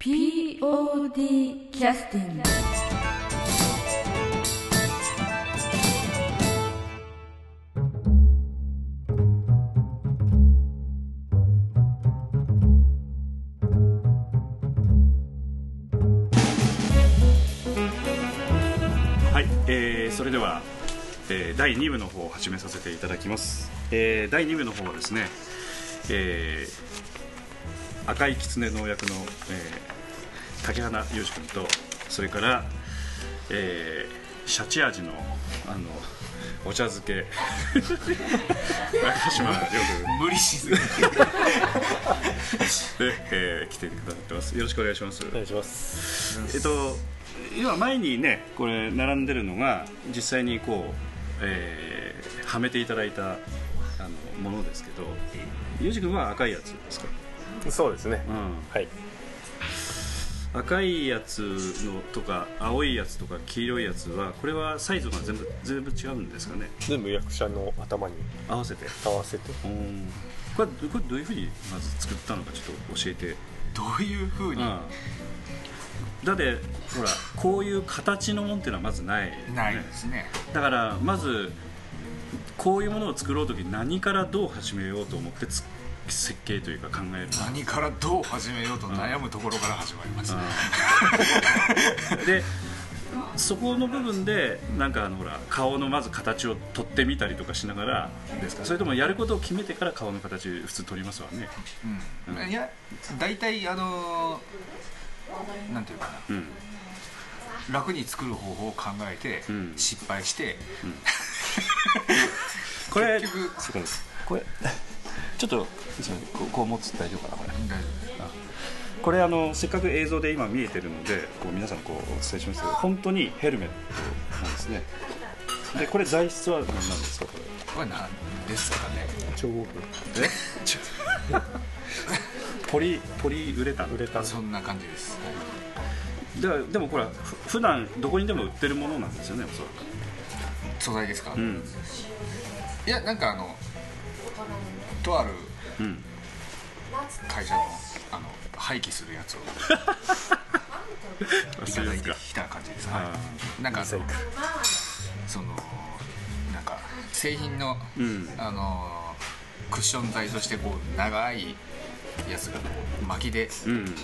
POD キャスティングはい、えーそれでは、えー第2部の方を始めさせていただきます、えー第2部の方はですね、えー赤い狐の役の、えー竹花裕二君とそれから、えーシャチ味のあのお茶漬け。中島亮無理しすで、えー来てくださってます。よろしくお願いします。お願いします。えっと、今前にねこれ並んでるのが実際にこう、えーはめていただいたあのものですけどゆうじ君は赤いやつですか、そうですね。うはい。ん、赤いやつのとか青いやつとか黄色いやつはこれはサイズが全部全部違うんですかね？全部役者の頭に合わせて？合わせて。うん。これこれどういうふうにまず作ったのかちょっと教えて。どういうふうに？うん。だってほらこういう形のもんっていうのはまずない、ないですね。だからまずこういうものを作ろうとき何からどう始めようと思ってつ設計というか考える。の何からどう始めようと悩むところから始まります、うん。でそこの部分でなんかあのほら顔のまず形を取ってみたりとかしながらですか？それともやることを決めてから顔の形普通取りますわね。うん。いや大体あのーなんていうかな。うん。楽に作る方法を考えて、うん。失敗して、これ 結局そうです。これちょっとこうこう持つ大丈夫かなこれ。大丈これあのせっかく映像で今見えてるのでこう皆さんこうお伝えしますけど本当にヘルメットなんですね。でこれ材質は何なんですかこれ？夫これ何ですかね。超合え？ポリポリウレタンウレタンそんな感じです、ではでもこれはふ普段どこにでも売ってるものなんですよねおそら素材ですか、くうん。いやなんかあのとあるうん。会社のあの廃棄するやつを いただいてきた。感じです、あはい、なんかそのなんか製品の、うん。あのクッション材としてこう長いやつがこう巻きでうん。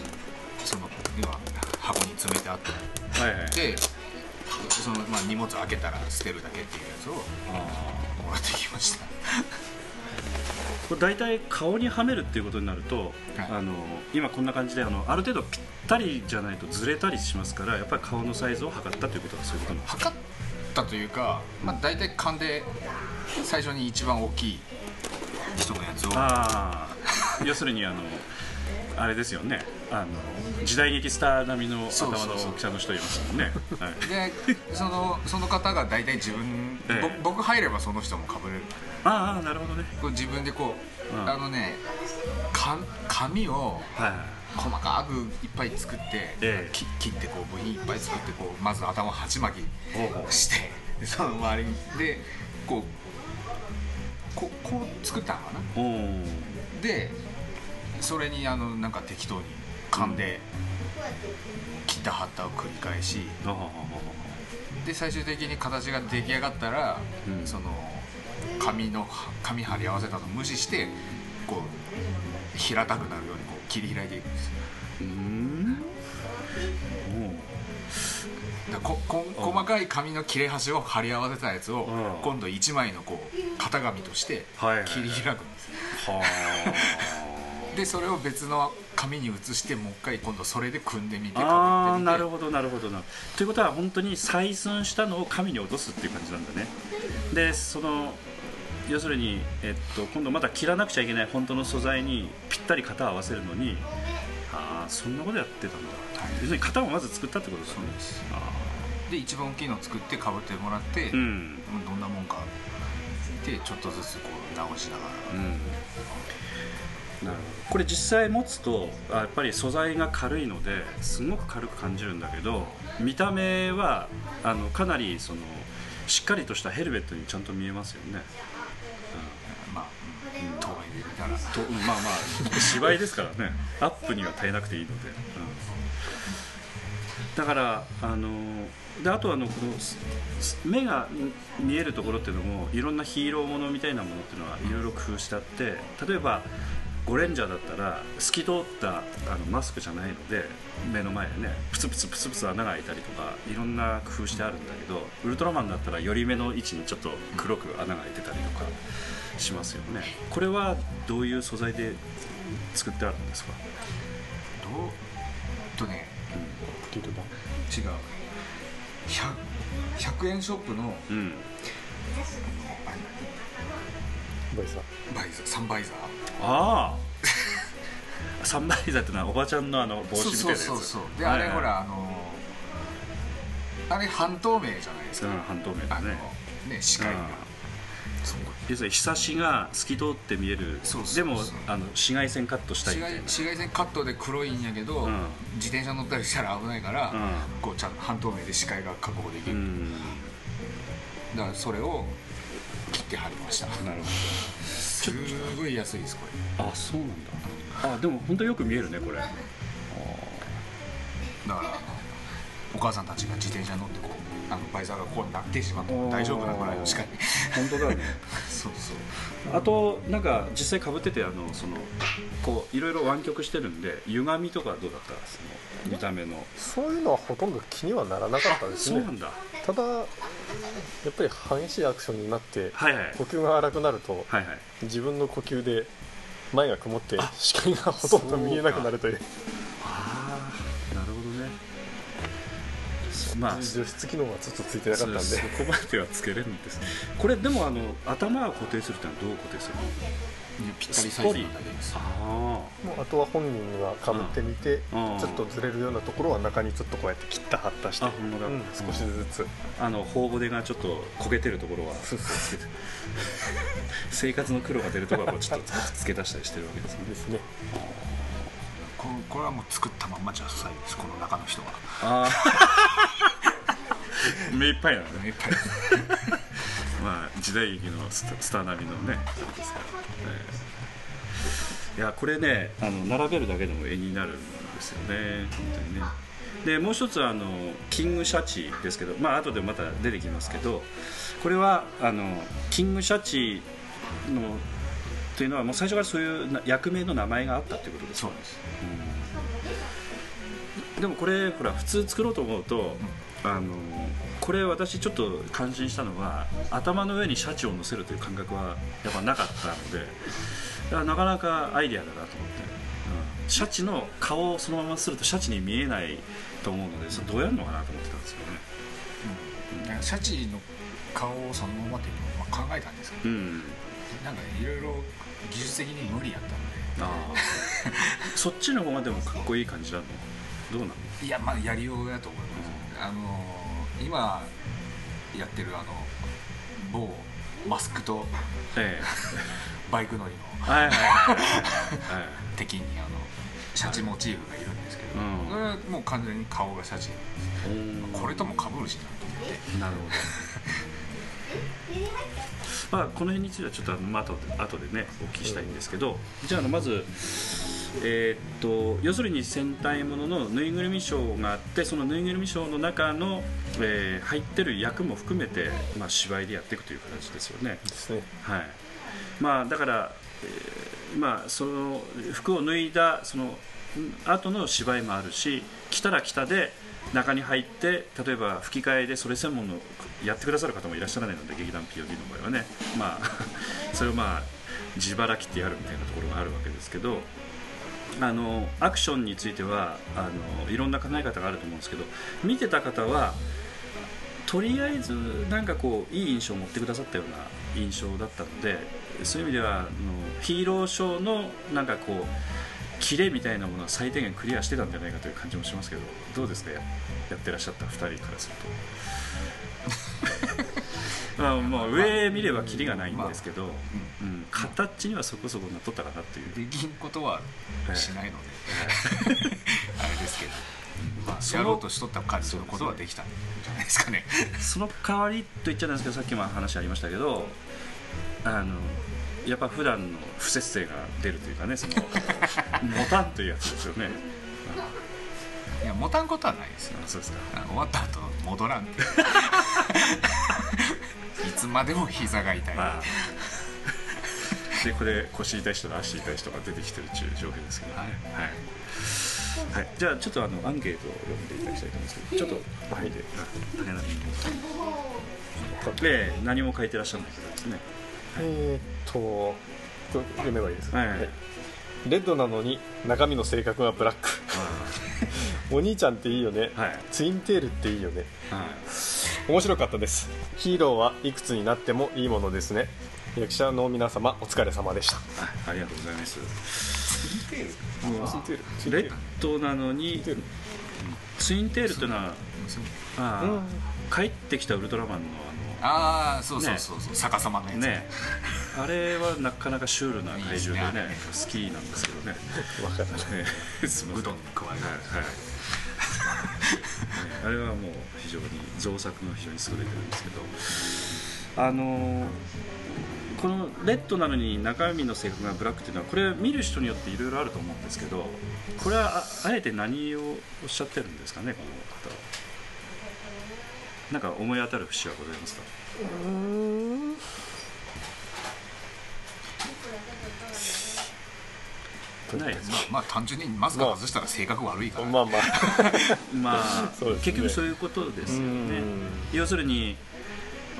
その要は箱に詰めてあってはいはい。でその、まあ、荷物開けたら捨てるだけっていうやつをあもらってきました。ーこれ大体顔にはめるっていうことになると、はい。あの今こんな感じであのある程度ぴったりじゃないとずれたりしますからやっぱり顔のサイズを測ったということはそういうことなんですか測ったというか、まあ、大体勘で最初に一番大きい人のやつを。ああ要するにあのあれですよねあの時代劇スター並みの頭の大きさの人いますもんね。はい。でそのその方が大体自分、ええ。ぼ僕入ればその人もかぶれる。ああなるほどね。こう自分でこう、うん。あのねか紙をはい細かくいっぱい作って、ええ。き切ってこう部品いっぱい作ってこうまず頭鉢巻きしてでその周りでこうここう作ったのかな。でそれにあのなんか適当に噛んで、切った貼ったを繰り返し。ああで最終的に形が出来上がったら、うん。その紙の紙貼り合わせたのを無視してこう平たくなるようにこう切り開いていくんですよ。うーん。だここ細かい紙の切れ端を貼り合わせたやつをうん。今度1枚のこう型紙として切り開くんですおはでそれを別の紙に移してもう一回今度それで組んでみてああなるほどなるほど。なということは本当に採寸したのを紙に落とすっていう感じなんだね。でその要するに、えっと、今度また切らなくちゃいけない本当の素材にぴったり型を合わせるのにああそんなことやってたんだ、要するに型をまず作ったってことだね。そうです。あで一番大きいのを作ってかぶってもらって、ーうん。どんなもんかでちょっとずつこう直しながら。うんこれ実際持つとあやっぱり素材が軽いのですごく軽く感じるんだけど見た目はあのかなりそのしっかりとしたヘルメットにちゃんと見えますよね、まあ、うん、とはいえ見たら。とまあまあ芝居ですからね。アップには耐えなくていいので、だからあのであとあのこの目が見えるところっていうのもいろんなヒーローものみたいなものっていうのはいろいろ工夫してあって例えばゴレンジャーだったら透き通ったあのマスクじゃないので目の前でねプツプツプツプツ穴が開いたりとかいろんな工夫してあるんだけどウルトラマンだったらより目の位置にちょっと黒く穴が開いてたりとかしますよね。これはどういう素材で作ってあるんですか、どうとねポケットだ違う。100, 100円ショップのうん、あバイザー。バイザー。サンバイザー？ああ。サンバイザーってのはおばちゃんのあの帽子みたいなやつ。そうそうそうそう。で、はいはい。あれほらあのあれ半透明じゃないですか、うん半透明あのだねね視界が、うん。そう。要するにひさしが透き通って見える。そうそうそう。でもあの紫外線カットしたいみたいな。紫外紫外線カットで黒いんやけど、うん。自転車乗ったりしたら危ないから、うこうちゃんと半透明で視界が確保できる、うん。だからそれを切って貼りました。なるほすごい安いですこれ。どあそうなんだ。あでも本当よく見えるねこれ。だからお母さんたちが自転車乗ってこうあのバイザーがこうなってしまっても大丈夫なぐらいの視界。本当だね。そうそう。あとなんか実際かぶっててあのそのこういろいろ湾曲してるんで歪みとかどうだった？その見た目の。そういうのはほとんど気にはならなかったですね。そうなんだ。ただやっぱり激しいアクションになってはいはい。呼吸が荒くなるとはいはい。自分の呼吸で前が曇って視界がほとんど見えなくなるという。ああなるほどね。まあ除湿機能がちょっとついてなかったんで。そそこまではつけれるんですこれでもあの頭を固定するってのはどう固定するのぴったりサイズのだけですあもうあとは本人がかぶってみて、うん。ちょっとずれるようなところは中にちょっとこうやって切った貼ったして、あ本当だ。うん少しずつ、ああの頬骨がちょっと焦げてるところは。生活の黒が出るところはこうちょっと付け出したりしてるわけですね。ですね。ここれはもう作ったまんまじゃさいです。この中の人は。ああ 目いっぱいなのね。いっぱいまあ時代劇のスタスター並みのねそうですから、ええ。いやこれねあの並べるだけでも絵になるんですよね。本当にね。でもう一つあのキングシャチですけどまあ後でまた出てきますけどこれはあのキングシャチのというのはもう最初からそういうな役名の名前があったっていうことですか？そうです。でもこれほら普通作ろうと思うと、あのこれ私ちょっと感心したのは頭の上にシャチを乗せるという感覚はやっぱなかったのでだからなかなかアイデアだなと思って、うん。シャチの顔をそのままするとシャチに見えないと思うのでそれどうやるのかなと思ってたんですよね。うん。シャチの顔をそのままっていうのをまあ考えたんですけどうん。なんかいろいろ技術的に無理やったのああ。そっちの方がでもかっこいい感じなのどうなの？でいやまあやりようやと思います、あの今やってるあの某マスクとえ バイク乗りの 敵にあのシャチモチーフがいるんですけど、うん。それはもう完全に顔がシャチこれともかぶるしなと思って。なるほど。まあ、この辺についてはちょっとあの、まあ、後で後でねお聞きしたいんですけど、じゃああのまず、えーっと要するに戦隊もののぬいぐるみショーがあってそのぬいぐるみショーの中の、えー入ってる役も含めて、まあ、芝居でやっていくという形ですよね。ですねはいまあ、だから、えーまあ、その服を脱いだそのん後の芝居もあるし来たら来たで中に入って例えば吹き替えでそれ専門のやってくださる方もいらっしゃらないので劇団 POD の場合はね、まあ、それをまあ自腹切ってやるみたいなところがあるわけですけどあのアクションについてはあのいろんな考え方があると思うんですけど見てた方はとりあえずなんかこういい印象を持ってくださったような印象だったのでそういう意味ではあのヒーローショーのなんかこうキレみたいなものは最低限クリアしてたんじゃないかという感じもしますけどどうですか？ややってらっしゃった2人からすると。あ まあ上見ればキリがないんですけど、うん、形にはそこそこなっとったかなっていう。できんことはしないので、あれですけど、まあ、そのやろうとしとった感じのことはできたんじゃないですかね。その代わりと言っちゃなんですけどさっきも話ありましたけどあのやっぱ普段の不節制が出るというかねその 持たんというやつですよね。いや持たんことはないですよ。あそうですか。あ終わった後戻らんって いつまでも膝が痛い。でこれ腰痛い人と足痛い人が出てきてるっていう状況ですけど。ねはい、はい、じゃあちょっとあのアンケートを読んでいただきたいと思うんですけどちょっとはい。で竹中で何も書いてらっしゃらない方ですね。えーっと読めばいいですか、はい。はい。レッドなのに中身の性格がブラック。お兄ちゃんっていいよね、はい。ツインテールっていいよね。はい。面白かったです。ヒーローはいくつになってもいいものですね。役者の皆様お疲れ様でした。あありがとうございます。ツインテール？レッドなのにツインテール。ツインテールというのはあうん。あ帰ってきたウルトラマンのああそうそうそうそう、逆さまのやつ。ね。あれはなかなかシュールな怪獣でねいいですね。好きなんですけどね。わかんない。えすみませんうどんに加えるはいはい。あれはもう非常に造作の非常に優れてるんですけど。あのーこのレッドなのに中身の性格がブラックっていうのはこれ見る人によっていろいろあると思うんですけどこれはああえて何をおっしゃってるんですかねこの方はなんか思い当たる節はございますか？うーんないですまあ、まあ単純にマスク外したら性格悪いから、まあまあ。まあ、ね。結局そういうことですよね。うん。要するに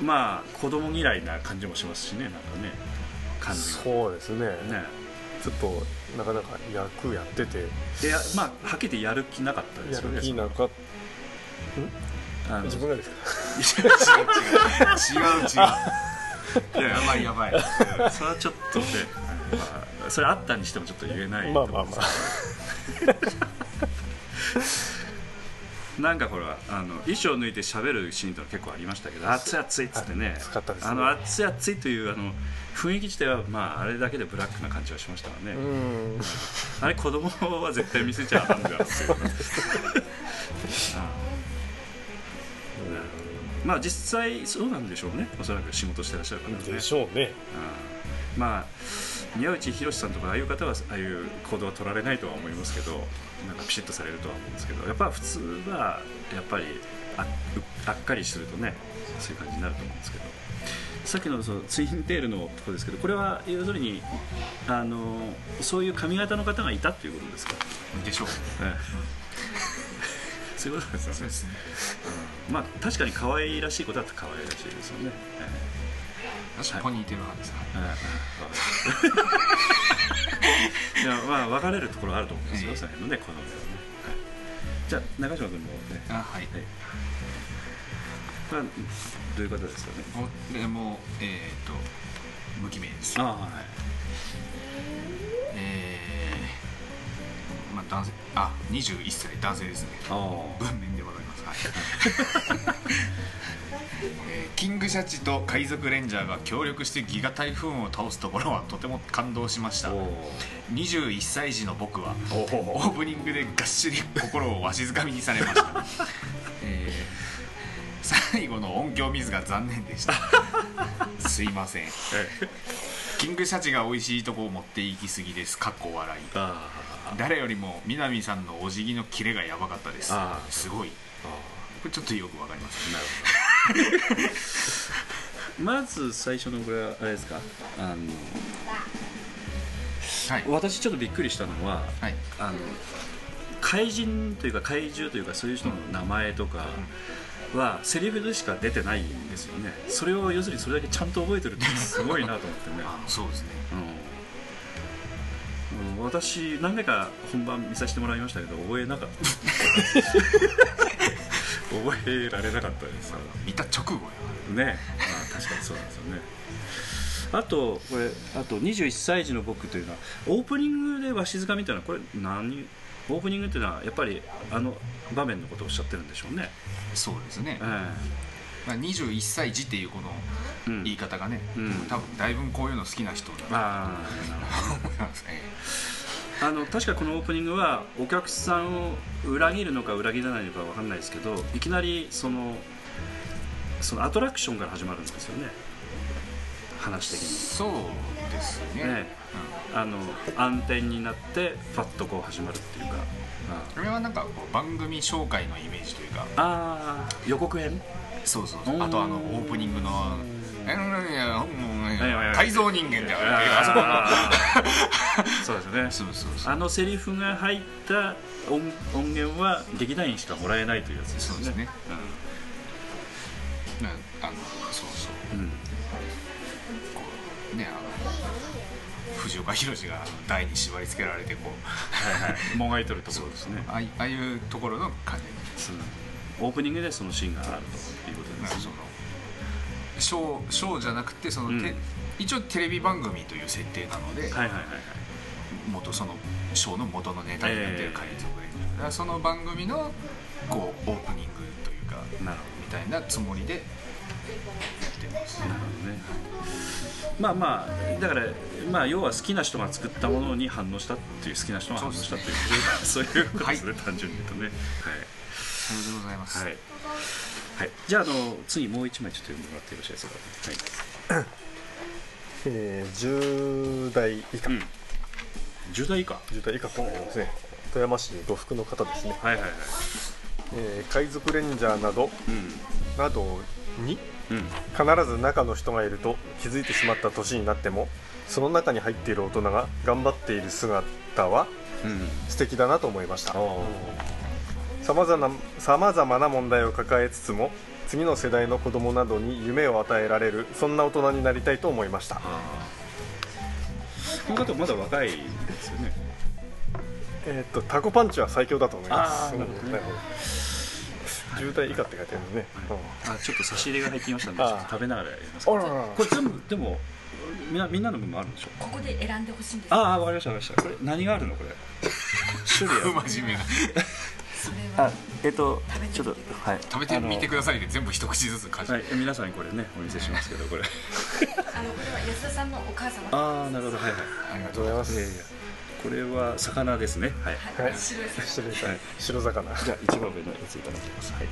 まあ子供嫌いな感じもしますしねなんかね。感じが。そうですね。ね。ちょっとなかなか役やってて。でやまあはっきり言ってやる気なかったですやるよね気なんかあの自分がですか？違う違う違う。いややばいやばい。それはちょっとね、まあ、それあったにしてもちょっと言えないまあまあまあ。なんかほらあの衣装を抜いて喋るシーンとか結構ありましたけど熱い熱いっつってね。熱かったですね。あの熱い熱いというあの雰囲気自体はまああれだけでブラックな感じはしましたわね、うん。あれ子供は絶対見せちゃうんだよっていう まあ実際そうなんでしょうね。おそらく仕事してらっしゃる方はね。でしょうね。うん。まあ宮内宏さんとかああいう方はああいう行動は取られないとは思いますけどなんかピシッとされるとは思うんですけどやっぱ普通はやっぱりあうあっかりするとねそういう感じになると思うんですけど。さっきのそのツインテールのところですけどこれは要するにあのそういう髪型の方がいたっていうことですか、でしょう。ええそういうことですよね。そうですね。まあ確かに可愛らしいことは可愛らしいですよね、え私ポニーテール派ですえい。やまあ分かれるところあると思うんですよ、ええ。その辺のね。好みはね、はい。じゃあ中島君もね、あはい。はい。これはどういう方ですかね？おでもうえっ、と無記名です。ああはい男性あ21歳男性ですね。あ文面でわかります。はい、えーキングシャチと海賊レンジャーが協力してギガ台風を倒すところはとても感動しました。あお21歳児の僕はおオープニングでがっしり心をわしづかみにされました、えー最後の音響ミスが残念でした。すいません。えキングシャチが美味しいとこを持っていきすぎです。かっこ笑い誰よりも南さんのお辞儀のキレがやばかったです。すごい。あこれちょっとよくわかりますなるほど。まず最初のこれはあれですか？あのはい。私ちょっとびっくりしたのははい。あの怪人というか怪獣というかそういう人の名前とかはセリフでしか出てないんですよね。それを要するにそれだけちゃんと覚えてるってすごいなと思ってね。あそうですね。うん、うん、私何回か本番見させてもらいましたけど覚えなかった。覚えられなかったです。見た直後や。ね。まあ確かにそうなんですよね。あとこれあと21歳児の僕というのはオープニングでわしづかみというのはこれ何オープニングっていうのはやっぱりあの場面のことをおっしゃってるんでしょうね、そうですね。え、まあ、21歳児っていうこの言い方がね、うん。多分だいぶこういうの好きな人だな。るほど。思いますね。あの確かこのオープニングはお客さんを裏切るのか裏切らないのかわかんないですけどいきなりそのそのアトラクションから始まるんですよね。話的に。そうですね。ね。あの暗転になってパッとこう始まるっていうか。これはなんかこう番組紹介のイメージというか。ああ予告編？そうそうあとあのオープニングの「うんいやうんいやいや改造人間」であそそうですね。そうそうそう。あのセリフが入った音音源は劇団員しかもらえないというやつですよね。そうですね。うん。あのそうそう。うん、うんこうねあの藤岡弘があの台に縛り付けられてこう。はいはい。もがいとるところですね。ああいああいうところの感じ。うん。オープニングでそのシーンがあるとなんかそのショーショーじゃなくてその、てうん。一応テレビ番組という設定なので、はいはいはいはい。元そのショーの元のネタになってる海賊連中だからその番組のこうオープニングというかなるほみたいなつもりでやってます。どなるほどね。まあまあだからまあ要は好きな人が作ったものに反応したっていう好きな人が反応したという そういうことですね、単純に言うとね。さようでございます、はい、はいはい、じゃああの次もう一枚ちょっと読んでもらってよろしいですか？はい。えー10代以下、うん。10代以下？は10代以下とですね。富山市呉服の方ですね、いはいはい。えー海賊レンジャーなどうなどにんうん。必ず中の人がいると気づいてしまった年になってもその中に入っている大人が頑張っている姿はうん。素敵だなと思いました。おさまざまな問題を抱えつつも次の世代の子供などに夢を与えられるそんな大人になりたいと思いました。あこの方まだ若いですよね。えーっとタコパンチは最強だと思います。なるほどね。なるほど10代以下って書いてあるのね、あちょっと差し入れが入ってきましたんでちあー。ょっと食べながらやりますか。あららら。これ全部でもみんなみんなの分もあるんでしょ？ここで選んでほしいんです。ああわかりましたわかりました。これ何があるの？これ。種類ある。真面目なあえっと食べてみてちょっとはい。食べてみてくだださいで全部一口ずつはい皆さんにこれねお見せしますけどこれ。あのこれは安田さんのお母様。ああなるほどはいはい。ありがとうございます、いやいやこれは魚ですね。はい。はい、はい白いさ失礼しはい。白魚。じゃあ一番上のやついただきます。はい。き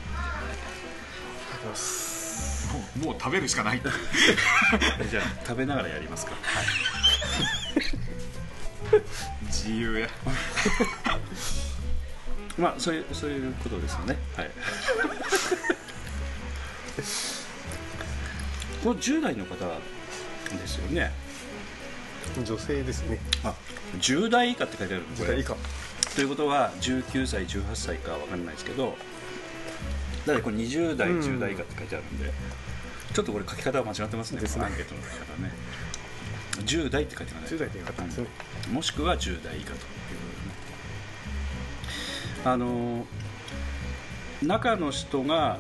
ますもうもう食べるしかない。じゃあ食べながらやりますか。自由や まあそういうそういうことですよね。はい。この10代の方ですよね。女性ですね。あ10代以下って書いてあるのこ10れ代以下。ということは19歳18歳かわかんないですけどだってこれ20代うん。10代以下って書いてあるんで、ちょっとこれ書き方は間違ってますね。ですね。アンケートの書き方ね。10代って書いてない10代っていう方ですね、もしくは10代以下というあの中の人が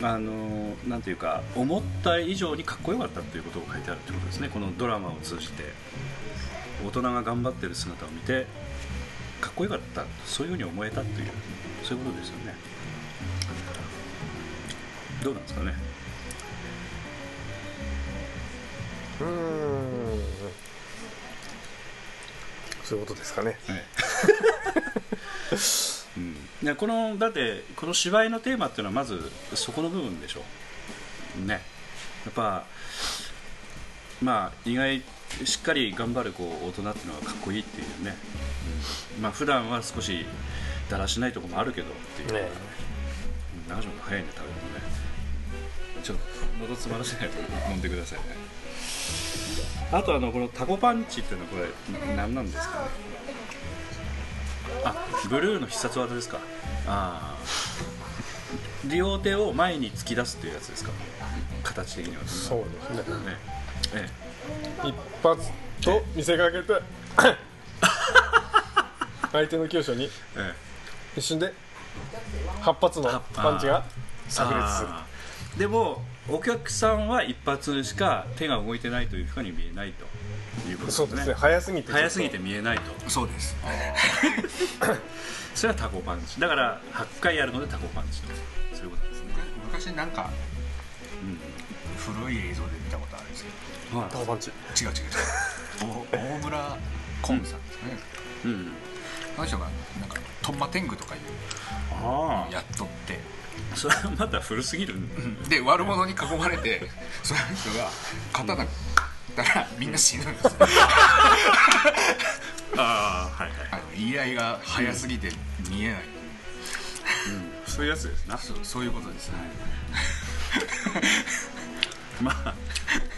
あのなんていうか思った以上にかっこよかったということを書いてあるということですね。このドラマを通じて。大人が頑張ってる姿を見てかっこよかった。そういうふうに思えたというそういうことですよね。どうなんですかね？うーん。そういうことですかね うん、このだってこの芝居のテーマっていうのはまずそこの部分でしょ。ね。やっぱまあ意外しっかり頑張るこう大人っていうのはかっこいいっていうね、うん、まあ普段は少しだらしないところもあるけどっていう。ね。うん。長島君早いね食べるのね。ちょっと喉詰まらせないと飲んでくださいね。あとあのこのタコパンチっていうのはこれ何なんですかね。あブルーの必殺技ですか？ああ。両手を前に突き出すっていうやつですか？形的には。そうですね。ね。え一発と見せかけて相手の急所にええ。一瞬で8発のパンチが炸裂する。でもお客さんは一発しか手が動いてないというふうに見えないということですね。そうですね。早すぎて早すぎて見えないと。そうです。それはタコパンチ。だから8回やるのでタコパンチと。そういうことですね、昔なんかうん古い映像で見たことあるんですけはい。タコパンチ。ど違う違う違う。お 大村コンさんですかね、うん。あの人がなんかトンマテングとかいうあやっとって。あそれはまだ古すぎる。で悪者に囲まれてその人が刀買ったらみんな死ぬんですよ。ああはいはい言い合いが早すぎて見えない、そういうやつですな。そうそういうことです。ね、まあ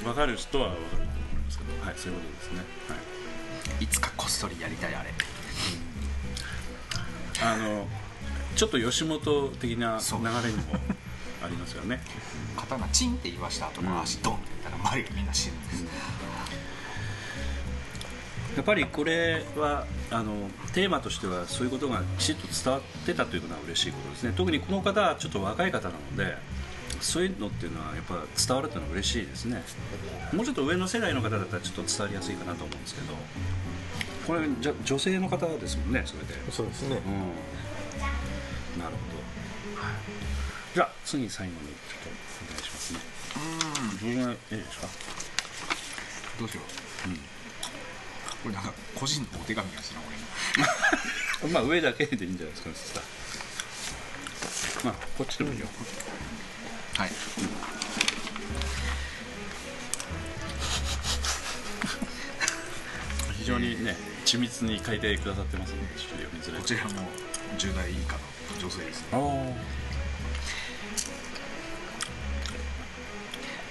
分かる人は分かると思いますけど。はいそういうことですね。はい。いつかこっそりやりたいあれ。あのちょっと吉本的な流れにもありますよね 刀チンって言わした。後の足ドンって言ったら周りがみんな死ぬんです、やっぱりこれはあのテーマとしてはそういうことがきちっと伝わってたというのは嬉しいことですね。特にこの方はちょっと若い方なのでそういうのっていうのはやっぱ伝わるっていうのは嬉しいですね。もうちょっと上の世代の方だったらちょっと伝わりやすいかなと思うんですけどこれじゃ女性の方ですもんねそれで。そうですね。うん。なるほど、じゃあ次最後にちょっとお願いしますねうん僕がいいですか？どうしよう、これなんか個人のお手紙やしな俺の。まあ上だけでいいんじゃないですかまあこっちでもいいよ、はい。非常にね緻密に書いてくださってますのでちょっと読みづらいこちらも10代以下の女性ですね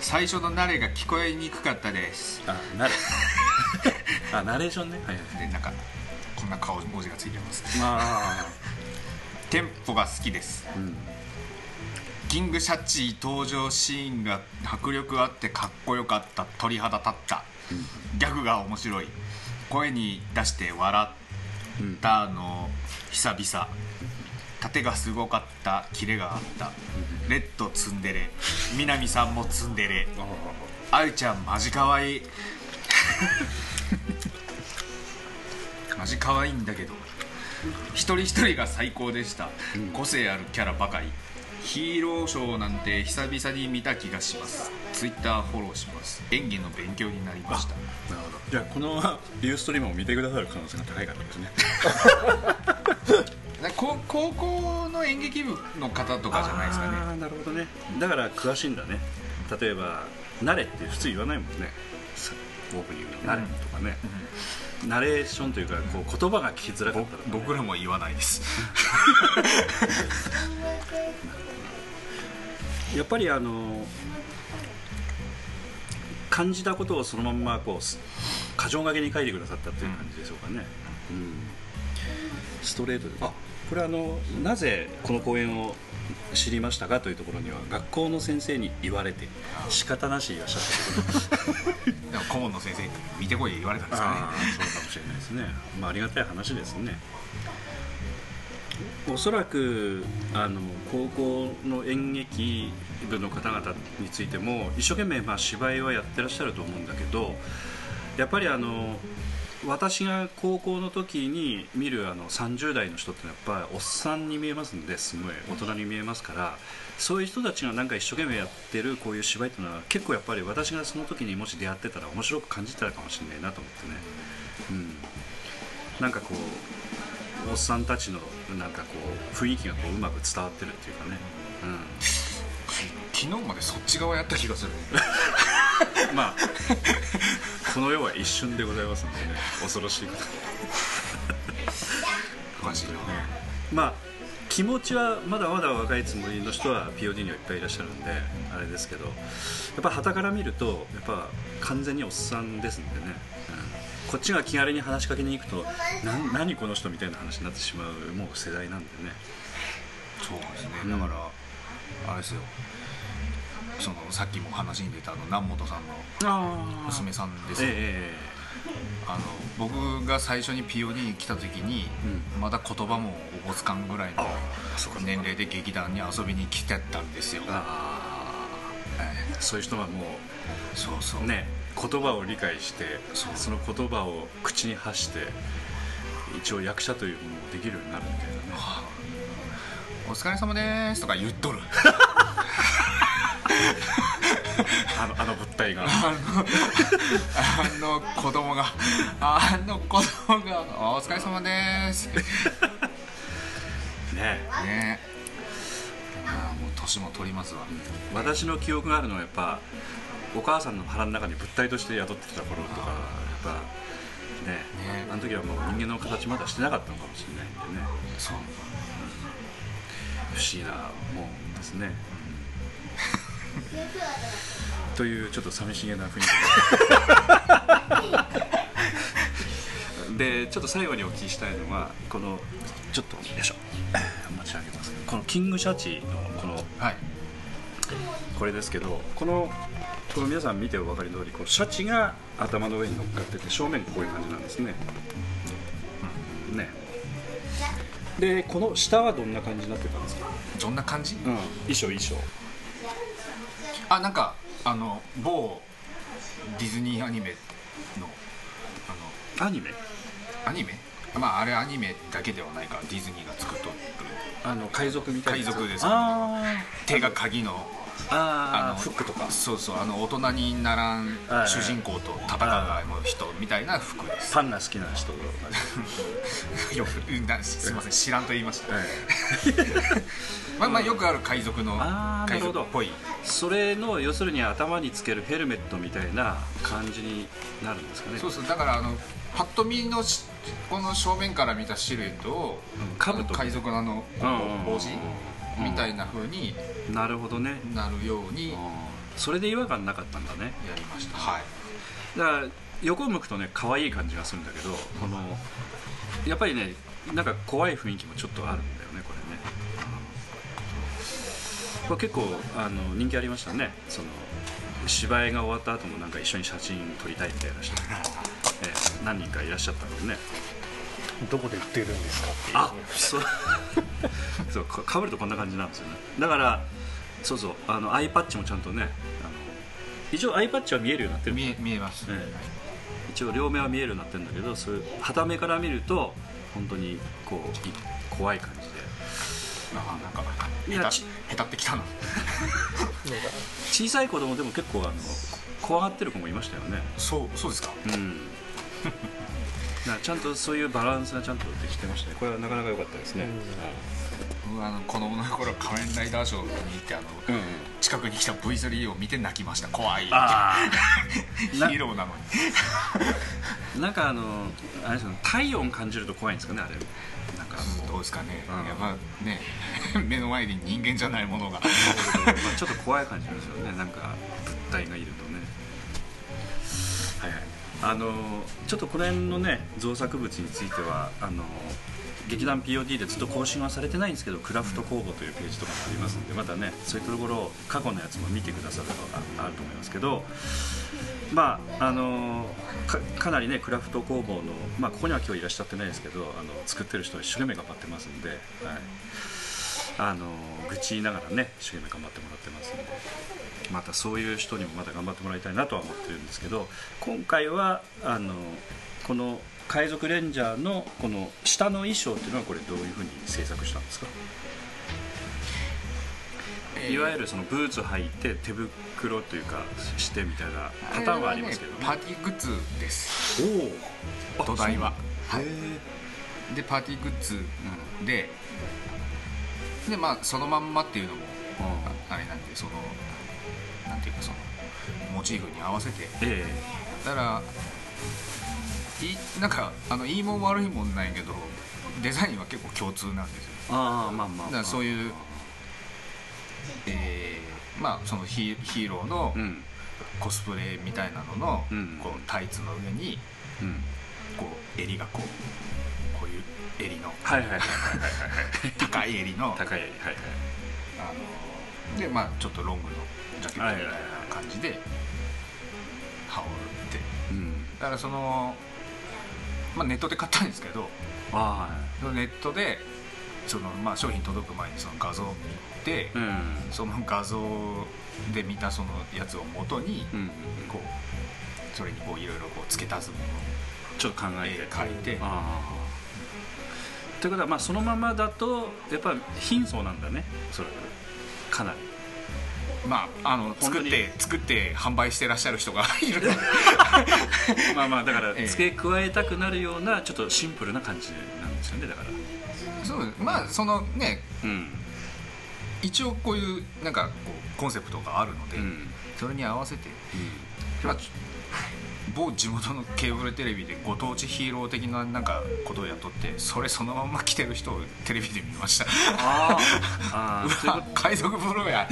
最初の慣れが聞こえにくかったです。あなれ。あナレーションね。はいはい。でなんかこんな顔文字がついてます。あ。テンポが好きです。あうん。キングシャチ登場シーンが迫力あってかっこよかった鳥肌立った。ギャグが面白い。声に出して笑ったの久々盾がすごかったキレがあった。レッドツンデレ。南さんもツンデレ。あゆちゃんマジかわい。い マジかわいいんだけど。一人一人が最高でした、個性あるキャラばかり。ヒーローショーなんて久々に見た気がします。ツイッターフォローします。演技の勉強になりました。なるほど。じゃあこのユーストリームを見てくださる可能性が高い方ですね。こ 高校の演劇部の方とかじゃないですかね。ああなるほどね。だから詳しいんだね。例えば「慣れ」って普通言わないもんね。オープニングの「慣れ」とかね、ナレーションというかこう言葉が聞きづらかったとかね。僕らも言わないです。やっぱりあの感じたことをそのまんまこうす箇条書きに書いてくださったっていう感じでしょうかね、うんストレートであこれあのなぜこの公演を知りましたかというところには学校の先生に言われて仕方なしいらっしゃったということでも顧問の先生に見てこい言われたんですかね。ああそうかもしれないですね、まあ、ありがたい話ですね。おそらくあの高校の演劇部の方々についても一生懸命まあ芝居はやってらっしゃると思うんだけどやっぱりあの私が高校の時に見るあの30代の人ってやっぱりおっさんに見えますんですごい大人に見えますからそういう人たちがなんか一生懸命やってるこういう芝居っていうのは結構やっぱり私がその時にもし出会ってたら面白く感じてたかもしれないなと思ってね、うん、なんかこうおっさんたちのなんかこう雰囲気がこううまく伝わってるっていうかね、昨日までそっち側やった気がする。うん、まあこの世は一瞬でございますのでね恐ろしいこと。詳しいなまあ気持ちはまだまだ若いつもりの人は POD にはいっぱいいらっしゃるんであれですけどやっぱ旗から見るとやっぱ完全におっさんですんでね、うん、こっちが気軽に話しかけに行くとな何この人みたいな話になってしまうもう世代なんでね。そうですね、うんだからあれですよそのさっきも話に出たあの南本さんのあ娘さんです。よ、えあの僕が最初に POD に来た時に、まだ言葉もおぼつかんぐらいの年齢で劇団に遊びに来てたんですよ。えああそういう人はもそうそう。うね言葉を理解してその言葉を口に発して一応役者というものをできるようになるみたいなね。お疲れ様ですとか言っとる あのあの物体が。あの子供が。あの子供が。お疲れ様です。ね。ね。あもう年も取りますわ。私の記憶があるのはやっぱお母さんの腹の中に物体として宿ってきた頃とかやっぱね。ね。あの時はもう人間の形まだしてなかったのかもしれないんでね。そう。不思議なもんですね、というちょっと寂しげな雰囲気。ででちょっと最後にお聞きしたいのはこのちょっとよいしょ。持ち上げます。けどこのキングシャチのこのはい。これですけどこのこの皆さん見てお分かりの通りこうシャチが頭の上に乗っかってて正面こういう感じなんですね、ね。でこの下はどんな感じになってたんですか、どんな感じ？うん、衣装衣装あなんかあの某ディズニーアニメのあアニメ？のアニメ？まああれアニメだけではないからディズニーが作っとる。あの海賊みたいな海賊ですあ手が鍵のーあのー。フックとか。そうそうあの大人にならん主人公と戦う人みたいな服です。パンが好きな人 よくすいません知らんと言いました、はい。まあまあよくある海賊の海賊っぽい。それの要するに頭につけるヘルメットみたいな感じになるんですかね。そうそうだからあのパッと見のしこの正面から見たシルエットを、うん兜海賊のあのこうんの帽子うんみたいな風になるほどね。なるようにやそれで違和感なかったんだね。りました。はい。だから横向くとね可愛い感じがするんだけどこのやっぱりねなんか怖い雰囲気もちょっとあるんだよねこれね、うんこれ結構あの人気ありましたね。その芝居が終わった後もなんか一緒に写真撮りたいみたいな人、ええ何人かいらっしゃったのでねどこで売ってるんですかっていう。あそう。そうかかぶるとこんな感じなんですよね。だからそうそうあのアイパッチもちゃんとねあの一応アイパッチは見えるようになってる。見え見えます、ええ。一応両目は見えるようになってるんだけどそういう旗目から見ると本当にこうい怖い感じで。あなんかいやち下手下手ってきたの小さい子供でも結構あの怖がってる子もいましたよね。そうそうですか。うん だからちゃんとそういうバランスがちゃんとできてましたね。これはなかなか良かったですね、僕はあの子供の頃仮面ライダーショーに行ってあの、うん。うん近くに来た V3 を見て泣きました。怖いあ ヒなーローなのに。あ なんかあのあれですよね。体温感じると怖いんですかねあれ。なんかどうですかね、うん。やっぱね 目の前に人間じゃないものが。まあちょっと怖い感じなんですよね。なんか物体がいるとあのちょっとこの辺のね造作物についてはあの劇団 POD でずっと更新はされてないんですけどクラフト工房というページとかもありますんでまたねそういうところを過去のやつも見てくださるのがあると思いますけどまああのかかなりねクラフト工房の、まあ、ここには今日いらっしゃってないですけどあの作ってる人は一生懸命頑張ってますんで、はい、あの愚痴言いながらね一生懸命頑張ってもらってますんで。またそういう人にもまた頑張ってもらいたいなとは思ってるんですけど今回はあのこの海賊レンジャーのこの下の衣装っていうのはこれどういうふうに制作したんですか、いわゆるそのブーツ履いて手袋というかしてみたいなパターンはありますけどね。パーティーグッズです。おお土台は。はいでパーティーグッズで、でまあそのまんまっていうのもああれなんでそのなんていうかそのモチーフに合わせて。えだからいなんかあのいいもん悪いもんないけどデザインは結構共通なんですよ。えああまあまあ、まあ、だからそういうえーまあそのヒヒーローのうん。コスプレみたいなのの、うん。こうタイツの上にうん。こう襟がこうこういう襟の。高い襟の。高いはいはい。あのでまあちょっとロングのジャケットみたいな感じで羽織って。うん。だからその、まあ、ネットで買ったんですけどあそのネットでその、まあ、商品届く前にその画像を見て、あうん。その画像で見たそのやつを元に、うんこうそれにこういろいろこう付け足すもちょっと考のをえて。絵描いて。ああということはまあそのままだとやっぱ貧相なんだねそれかなり。まああの作って作って販売してらっしゃる人がいる。の でまあまあだからええ。付け加えたくなるようなちょっとシンプルな感じなんですよねだから。そうまあそのねうん。一応こういうなんかこうコンセプトがあるので、うん。それに合わせて、まあ、ち某地元のケーブルテレビでご当地ヒーロー的ななんかことをやっとってそれそのまま着てる人をテレビで見ました。あー。あ 海賊風呂や。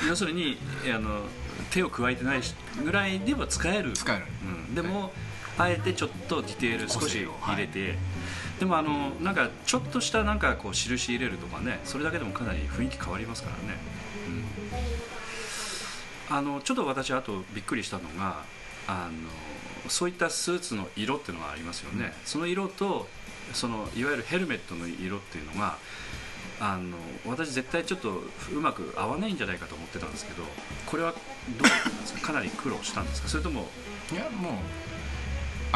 と 要するにあの手を加えてないしぐらいでは使える。使える。うん、でも、あえてちょっとディテール少し入れて、でもあのなんかちょっとしたなんかこう印入れるとかねそれだけでもかなり雰囲気変わりますからね、うん、あのちょっと私あとびっくりしたのがあのそういったスーツの色っていうのがありますよね、その色とそのいわゆるヘルメットの色っていうのがあの私絶対ちょっとうまく合わないんじゃないかと思ってたんですけどこれはどうなんですか？かなり苦労したんですか？それとも、いやもう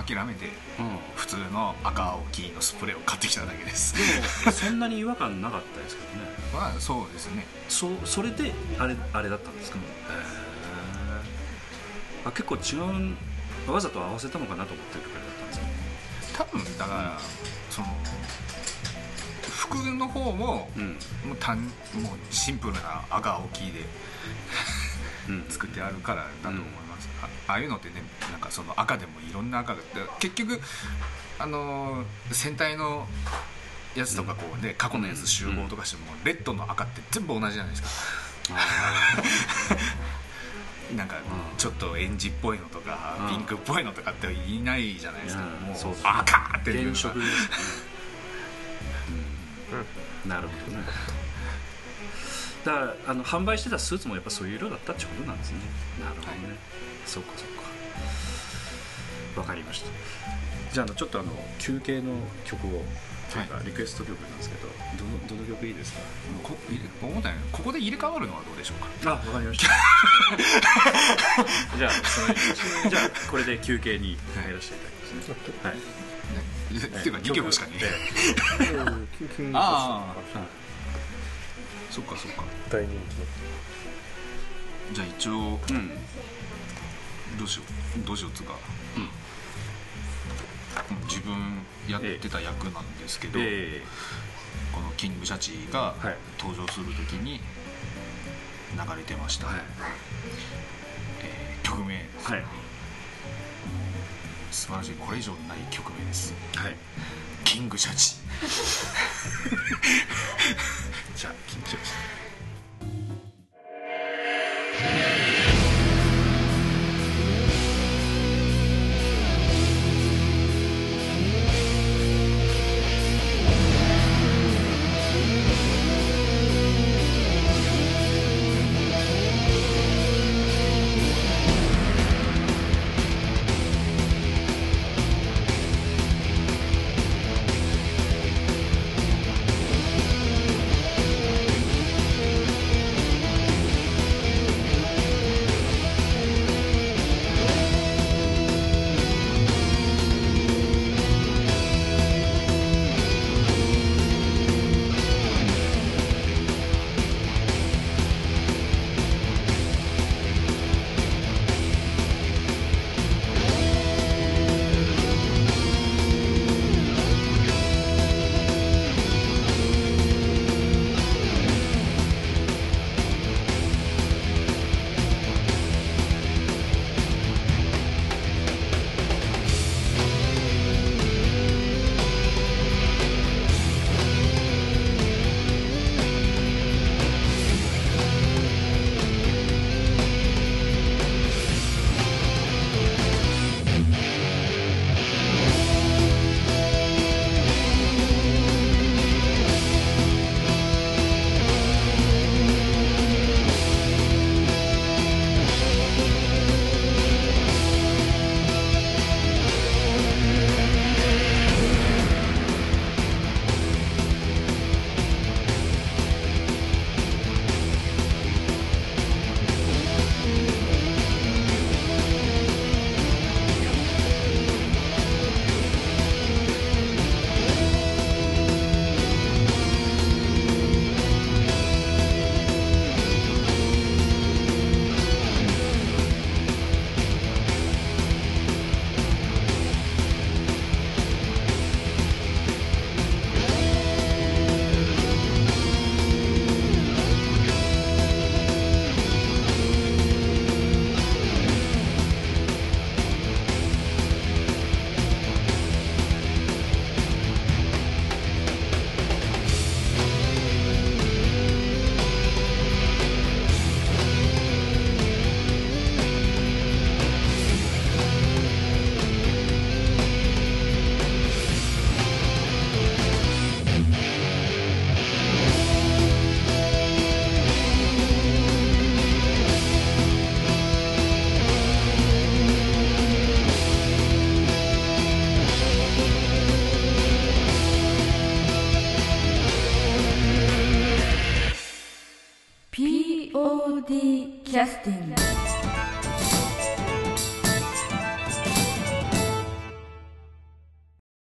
諦めてうん、普通の赤青黄のスプレーを買ってきただけです。でもそんなに違和感なかったですけどね。まあそうですね。そそれであれあれだったんですか、へー あ結構違うわざと合わせたのかなと思ってるくらいだったんですか多分だからその服の方もうん。もう単もうシンプルな赤青黄で うん。作ってあるからだと思います、あああいうのってねなんかその赤でもいろんな赤が結局あのー戦隊のやつとかこうね過去のやつ集合とかしても、レッドの赤って全部同じじゃないですか なんかちょっとエンジっぽいのとか、うん。ピンクっぽいのとかっていないじゃないですか、もううんそう。赤っていう。原色ですね、うん、なるほどね。だからあの販売してたスーツもやっぱそういう色だったってことなんですね。なるほどね、そうかそうか。わかりました。じゃああのちょっとあの休憩の曲をとい。うかリクエスト曲なんですけど、どのどの曲いいですか？こ入れ思ったよねここで入れ替わるのはどうでしょうか？あわかりました。じゃあそのじゃあこれで休憩に入らせていただきますね。はい。っていうか2曲しかねえ。ああ。そっかそっか。大人じゃあ一応えうん。どうしよう。どうしようっつうか、自分やってた役なんですけど、えこのキングシャチがはい。登場するときに流れてました、はい。えー曲名。はい。素晴らしい。これ以上ない曲名です。はい。キングシャチ。じゃあ緊張して「